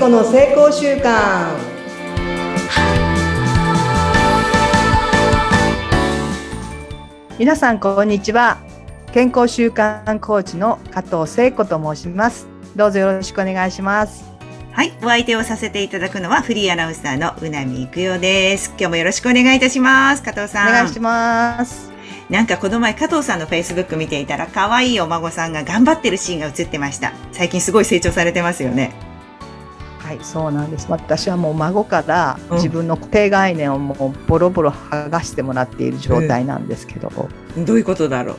子の成功習慣皆さんこんにちは健康習慣コーチの加藤聖子と申しますどうぞよろしくお願いしますはい。お相手をさせていただくのはフリーアナウンサーのうなみいくよです。今日もよろしくお願いいたします。加藤さん。お願いしますなんかこの前加藤さんのフェイスブック見ていたら可愛いお孫さんが頑張ってるシーンが映ってました。最近すごい成長されてますよね。はいそうなんです私はもう孫からうん自分の固定概念をもうボロボロ剥がしてもらっている状態なんですけど、どういうことだろう？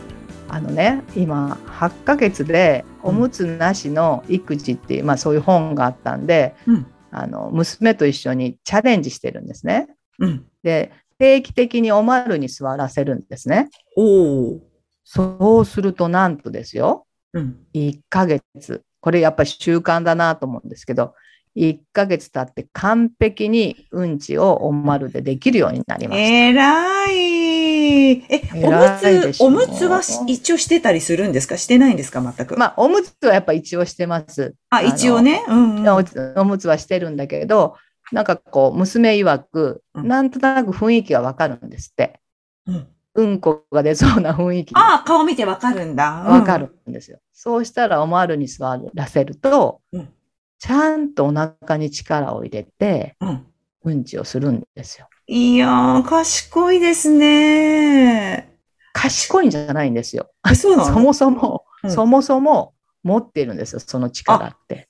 あのね今8ヶ月でおむつなしの育児っていう、まあそういう本があったんでうん。あの娘と一緒にチャレンジしてるんですね。うん。で定期的におまるに座らせるんですね。おお。そうするとなんとですようん。1ヶ月これやっぱり習慣だなと思うんですけど1ヶ月経って完璧にうんちをおまるでできるようになりました。えらい。え、おむつ、おむつはし一応してたりするんですか？してないんですか？全く。まあおむつはやっぱ一応してます。あ、一応ね。うん、うん。おむつおむつはしてるんだけどなんかこう娘曰くうんなんとなく雰囲気がわかるんですって。うんうんこが出そうな雰囲気ああ、顔見てわかるんだ。うんわか。るんですよ。そうしたらおまるに座らせると、うんちゃんとお腹に力を入れて、うん。うんちをするんですよ。いやー、賢いですね。賢いんじゃないんですよ。えそうなの？そもそも、うんそもそも持っているんですよ、その力って。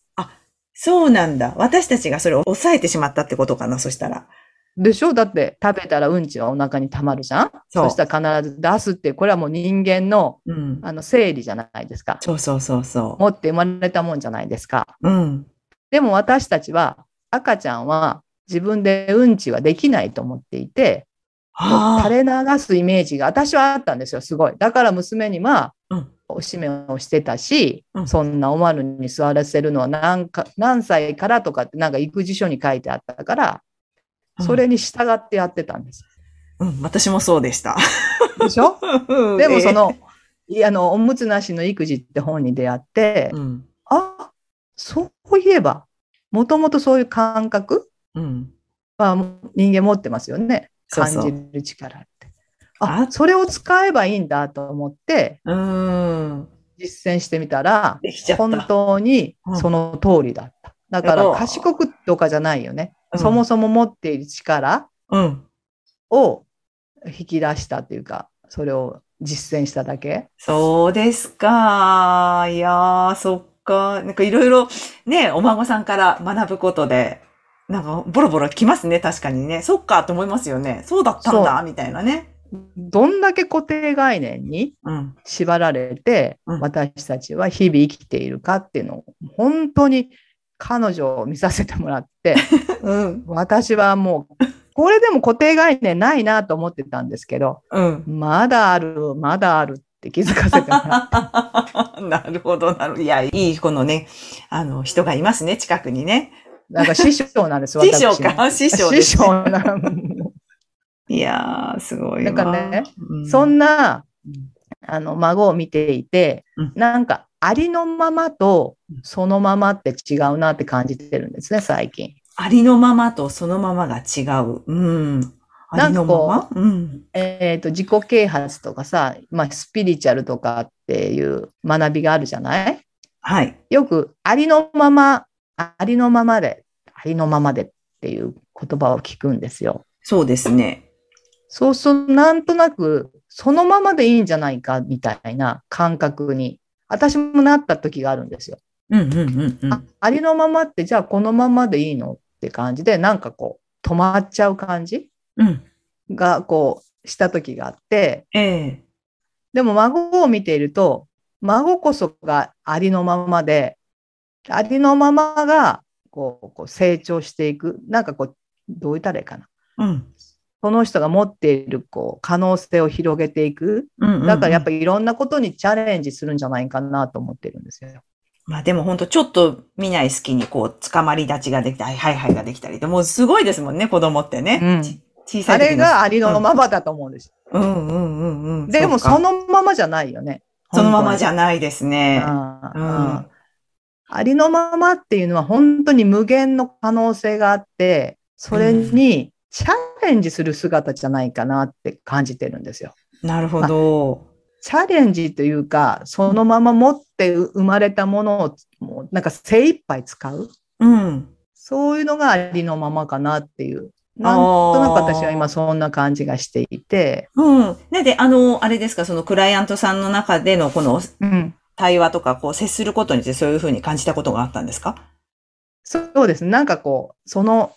そうなんだ。私たちがそれを抑えてしまったってことかな、そしたら。でしょ？だって食べたらうんちはお腹に溜まるじゃん？そうそしたら必ず出すって、これはもう人間のうん。あの生理じゃないですか。そうそうそうそ持って生まれたもんじゃないですか。う。うん。でも私たちは、赤ちゃんは自分でうんちはできないと思っていて、垂れ流すイメージが私はあったんですよ、すごい。だから娘には、うんおしめをしてたし、うんそんなおまるに座らせるのは何か何歳からとかってなんか育児書に書いてあったから、うんそれに従ってやってたんです。うん、私もそうでした。でしょ？でもそえの、いやあの、おむつなしの育児って本に出会って、ー、うん。あ、そういえば、もともとそういう感覚うん。は人間持ってますよね。そうそう感じる力って。ああ、それを使えばいいんだと思ってうーん。実践してみたら。本当にその通りだった。だからうん賢くとかじゃないよね。うんそもそも持っている力うん。を引き出したというか、それを実践しただけ。そうですか。いやー、そっか。なんかいろいろね、お孫さんから学ぶことで、なんかボロボロきますね、確かにね。そっかと思いますよね。そうだったんだ、みたいなね。どんだけ固定概念にうん。縛られて、うん私たちは日々生きているかっていうのを本当に彼女を見させてもらって、うん。私はもう、これでも固定概念ないなと思ってたんですけど、うん。まだある、まだあるって気づかせてもらって。なるほど、なるほど。いや、いいこのね、あの、人がいますね、近くにね。なんか師匠なんです、師匠私のか師匠です、師匠ね。な いやー、すごいわ。なんかね、うそんなうん、あの、孫を見ていてうん、なんか、ありのままとそのままって違うなって感じてるんですね、最近。ありのままとそのままが違う。うん。ありのまま？うん。えっ、と、自己啓発とかさ、まあ、スピリチュアルとかっていう学びがあるじゃない？はい。よく、ありのまま、ありのままで、ありのままでっていう言葉を聞くんですよ。そうですね。そうすると、なんとなく、そのままでいいんじゃないかみたいな感覚に、私もなった時があるんですよ。うんうんうんうん。あありのままって、じゃあこのままでいいの？って感じで、なんかこう、止まっちゃう感じ？うん。が、こう、した時があって、ええでも孫を見ていると、孫こそがありのままで、ありのままがこうこう成長していく。なんかこう、どう言ったらいいかな。うん。その人が持っているこう可能性を広げていく。うん。だからやっぱり。りいろんなことにチャレンジするんじゃないかなと思ってるんですよ。まあでも本当ちょっと見ない隙にこう、捕まり立ちができたり、はいはいができたりで、もうすごいですもんね、子供ってね。うんち小さあい時のれがありのままだと思うんです。うんうんうんうん。でもそのままじゃないよね。そのままじゃん。ないですね。ありのままっていうのは本当に無限の可能性があって、それにチャレンジする姿じゃないかなって感じてるんですよ。なるほど。チャレンジというか、そのまま持って生まれたものをもうなんか精一杯使う。うん。そういうのがありのままかなっていう。なんとなく私は今そんな感じがしていて。うん。なんで、あの、あれですか、そのクライアントさんの中でのこのうん。対話とか、こう、接することについてそういうふうに感じたことがあったんですか？そうですね。なんかこう、その、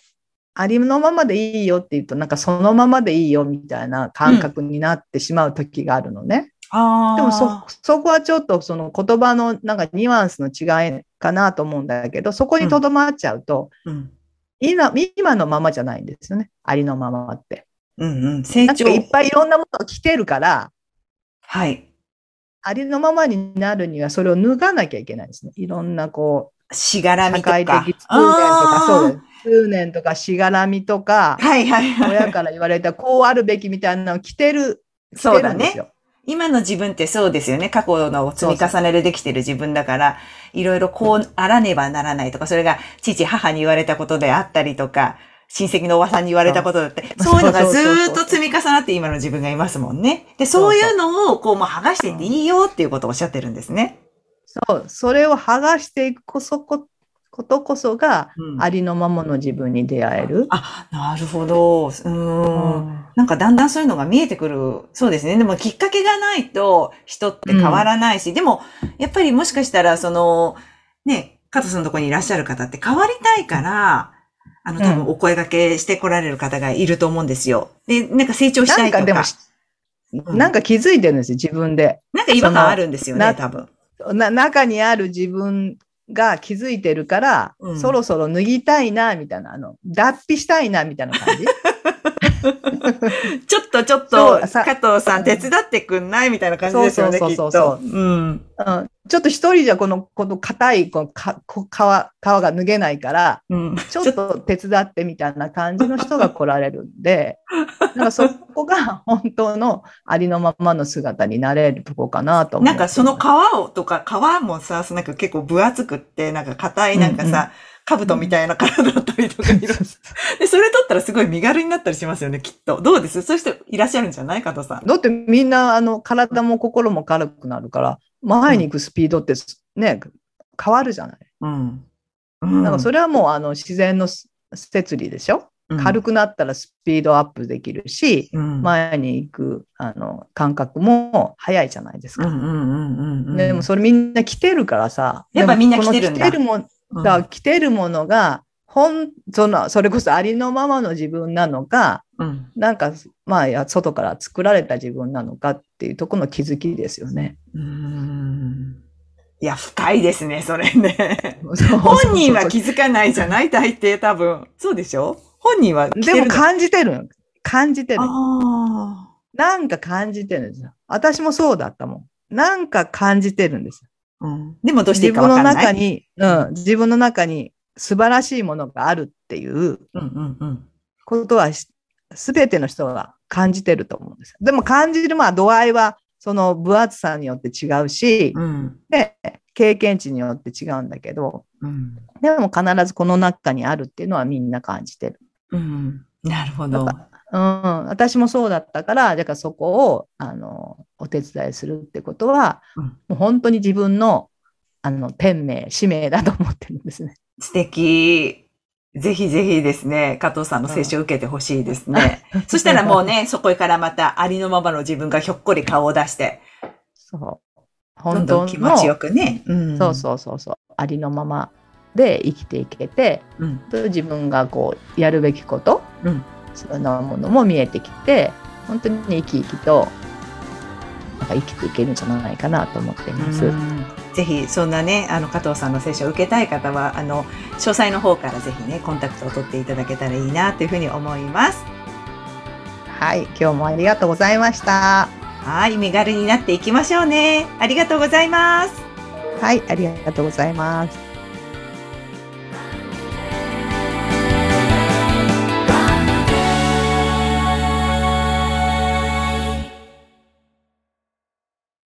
ありのままでいいよって言うと、なんかそのままでいいよみたいな感覚になってしまう時があるのね。ああ。でもそ、そこはちょっとその言葉のなんかニュアンスの違いかなと思うんだけど、そこにとどまっちゃうと、うん。今、今のままじゃないんですよね。ありのままって。うんうん。成長。いっぱいいろんなものが来てるから、はい。ありのままになるにはそれを脱がなきゃいけないですね。いろんなこしがらう、みとか。社会的通念とか、そうです。通念とかしがらみとか、はいはいはい。親から言われたこうあるべきみたいなのを着てる、着そうだねてるんですよ。今の自分ってそうですよね。過去の積み重ねでできてる自分だから、いろいろこうあらねばならないとか、それが父、母に言われたことであったりとか、親戚のおばさんに言われたことだって、そういうのがずっと積み重なって今の自分がいますもんね。で、そういうのをこうもう剥がしていっていいよっていうことをおっしゃってるんですね。そう、それを剥がしていくこそこことこそが、うんありのままの自分に出会える。あ、なるほど。うーん。なんかだんだんそういうのが見えてくる。そうですね。でもきっかけがないと人って変わらないし、でもやっぱりもしかしたらその、ね、加藤さんのところにいらっしゃる方って変わりたいから、あの多分うんお声掛けしてこられる方がいると思うんですよ。で、なんか成長したとか。ないんかでも、うんなんか気づいてるんですよ、自分で。なんか違和感あるんですよね、多分。な中にある自分が気づいてるから、うんそろそろ脱ぎたいな、みたいな、あの、脱皮したいな、みたいな感じ？ちょっとちょっと、加藤さん手伝ってくんないみたいな感じですよね、そうそうそうそうと。うん。うん、ちょっと一人じゃこの、この硬いこのかこ皮、皮が脱げないから、うん。ちょっと手伝ってみたいな感じの人が来られるんで、なんかそこが 本当のありのままの姿になれるとこかなと思なんかその皮をとか、皮もさ、なんか結構分厚くって、なんか硬いなんかうんうんさ、兜みたいな体だったりとかいろいろで、それ取ったらすごい身軽になったりしますよね、きっと。どうです？そういう人いらっしゃるんじゃない？加藤さん。だってみんなあの体も心も軽くなるから、前に行くスピードってね、変わるじゃない。うん。うんなんかそれはもうあの自然の摂理でしょ、軽くなったらスピードアップできるし、うん。前に行くあの感覚も速いじゃないですか。うんうんうんうんうん。でもそれみんな来てるからさ。やっぱみんな来てるんだ来てるもうん、だから来てるものが、ほん、その、それこそありのままの自分なのか、うん。なんか、まあ、や外から作られた自分なのかっていうところの気づきですよね。うん。いや、深いですね、それね。本本人は気づかないじゃない大抵多分。そうでしょ？本人はでも感じてるの感じてる。あなんか感じてるんですよ。私もそうだったもん。なんか感じてるんですよ。あ。うん。でもどうしてい自分のいかわかんない。中に、うん、自分の中に素晴らしいものがあるっていう。ことはし、すべての人が感じてると思うんですよ。でも感じる、まあ、度合いは、その分厚さによって違うし、うん。で、経験値によって違うんだけど、うん。でも必ずこの中にあるっていうのはみんな感じてる。うん。なるほど。だうん、私もそうだったから、だからそこを、あの、お手伝いするってことは、うんもう本当に自分の、あの、天命、使命だと思ってるんですね。素敵。ぜひぜひですね、加藤さんの聖書を受けてほしいですね。そしたらもうね、そこからまたありのままの自分がひょっこり顔を出して、そう。ど本当のんどん気持ちよくね。うんそうそうそうそう。ありのままで生きていけて、うん。自分がこう、やるべきこと、うんそんなものも見えてきて、本当に生き生きと、なんか生きていけるんじゃないかなと思っています。うんぜひ、そんなね、あの、加藤さんの聖書を受けたい方は、あの、詳細の方からぜひね、コンタクトを取っていただけたらいいな、というふうに思います。はい、今日もありがとうございました。はい、身軽になっていきましょうね。ありがとうございます。はい、ありがとうございます。